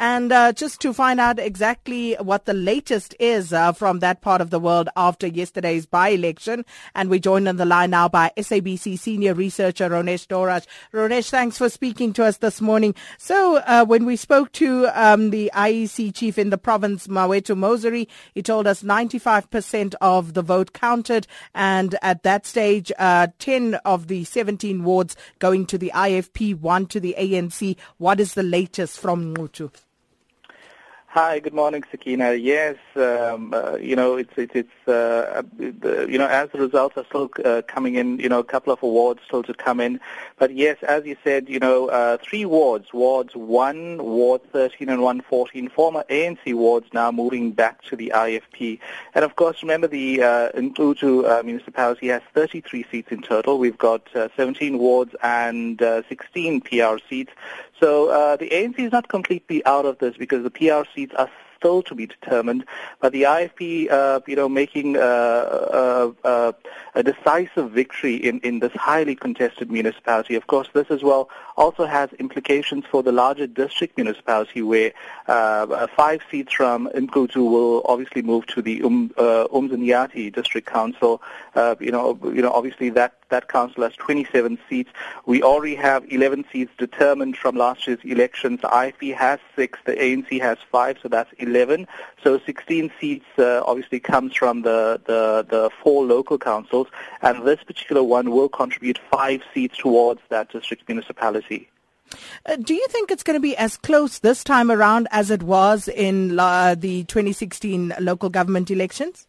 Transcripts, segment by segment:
And uh, just to find out exactly what the latest is uh, from that part of the world after yesterday's by-election, and we're joined on the line now by SABC senior researcher Ronesh Doraj. Ronesh, thanks for speaking to us this morning. So uh, when we spoke to um, the IEC chief in the province, Mawethu Mosery, he told us 95% of the vote counted, and at that stage, uh, 10 of the 17 wards going to the IFP, one to the ANC. What is the latest from Nqutu? Hi, good morning, Sakina. Yes, um, uh, you know, it's it's, it's uh, the, you know, as the results are still uh, coming in, you know, a couple of awards still to come in. But yes, as you said, you know, uh, three wards, wards one, ward 13, and 114, former ANC wards now moving back to the IFP. And of course, remember the uh, Nqutu uh, municipality has 33 seats in total. We've got uh, 17 wards and uh, 16 PR seats. So uh, the ANC is not completely out of this because the PR seats are still to be determined. But the IFP, uh, you know, making uh, uh, a decisive victory in, in this highly contested municipality. Of course, this as well also has implications for the larger district municipality where uh, five seats from Nqutu will obviously move to the um, uh, District Council. Uh, you know, you know, obviously that, that council has 27 seats. We already have 11 seats determined from last year's elections. The IFP has six, the ANC has five, so that's 11. So 16 seats uh, obviously comes from the, the, the four local councils, and this particular one will contribute five seats towards that district municipality. Uh, do you think it's going to be as close this time around as it was in uh, the 2016 local government elections?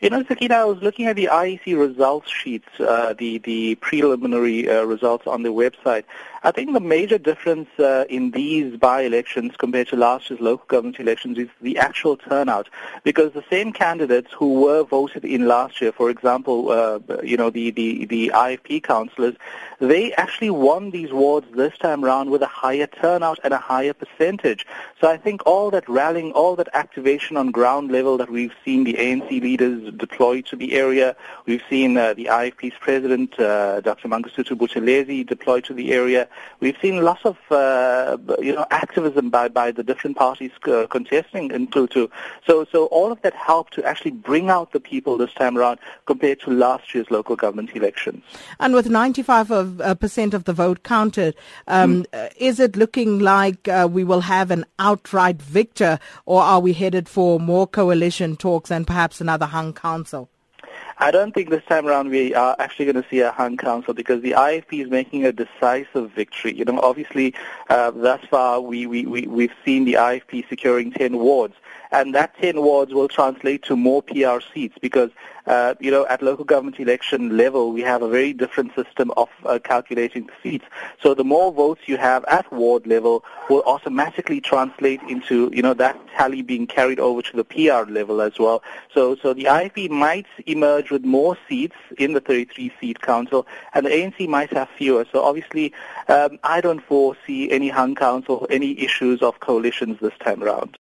You know, Sakina, I was looking at the IEC results sheets, uh, the the preliminary uh, results on the website. I think the major difference uh, in these by-elections compared to last year's local government elections is the actual turnout, because the same candidates who were voted in last year, for example, uh, you know, the, the, the IFP councillors, they actually won these wards this time round with a higher turnout and a higher percentage. So I think all that rallying, all that activation on ground level that we've seen the ANC leaders deploy to the area, we've seen uh, the IFP's president, uh, Dr. Mangosuthu Buthelezi, deploy to the area, We've seen lots of uh, you know activism by, by the different parties uh, contesting in Nqutu. So so all of that helped to actually bring out the people this time around compared to last year's local government elections. And with 95 of, uh, percent of the vote counted, um, mm. is it looking like uh, we will have an outright victor, or are we headed for more coalition talks and perhaps another hung council? I don't think this time around we are actually going to see a hung council because the IFP is making a decisive victory. You know, obviously, uh, thus far we, we, we, we've seen the IFP securing 10 wards and that 10 wards will translate to more PR seats because, uh, you know, at local government election level, we have a very different system of uh, calculating the seats. So the more votes you have at ward level will automatically translate into, you know, that tally being carried over to the PR level as well. So, so the IFP might emerge with more seats in the 33-seat council, and the ANC might have fewer. So obviously, um, I don't foresee any hung council, any issues of coalitions this time around.